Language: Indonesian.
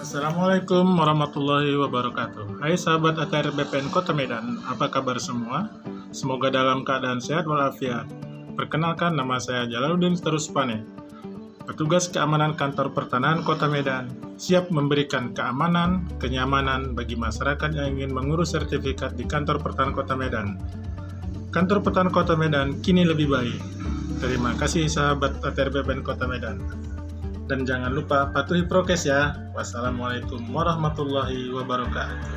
Assalamualaikum warahmatullahi wabarakatuh. Hai sahabat ATR BPN Kota Medan, apa kabar semua? Semoga dalam keadaan sehat walafiat. Perkenalkan nama saya Jalaluddin Teruspane, petugas keamanan kantor pertanahan Kota Medan, siap memberikan keamanan, kenyamanan bagi masyarakat yang ingin mengurus sertifikat di kantor pertanahan Kota Medan. Kantor pertanahan Kota Medan kini lebih baik. Terima kasih sahabat ATR BPN Kota Medan. Dan jangan lupa patuhi prokes ya. Wassalamualaikum warahmatullahi wabarakatuh.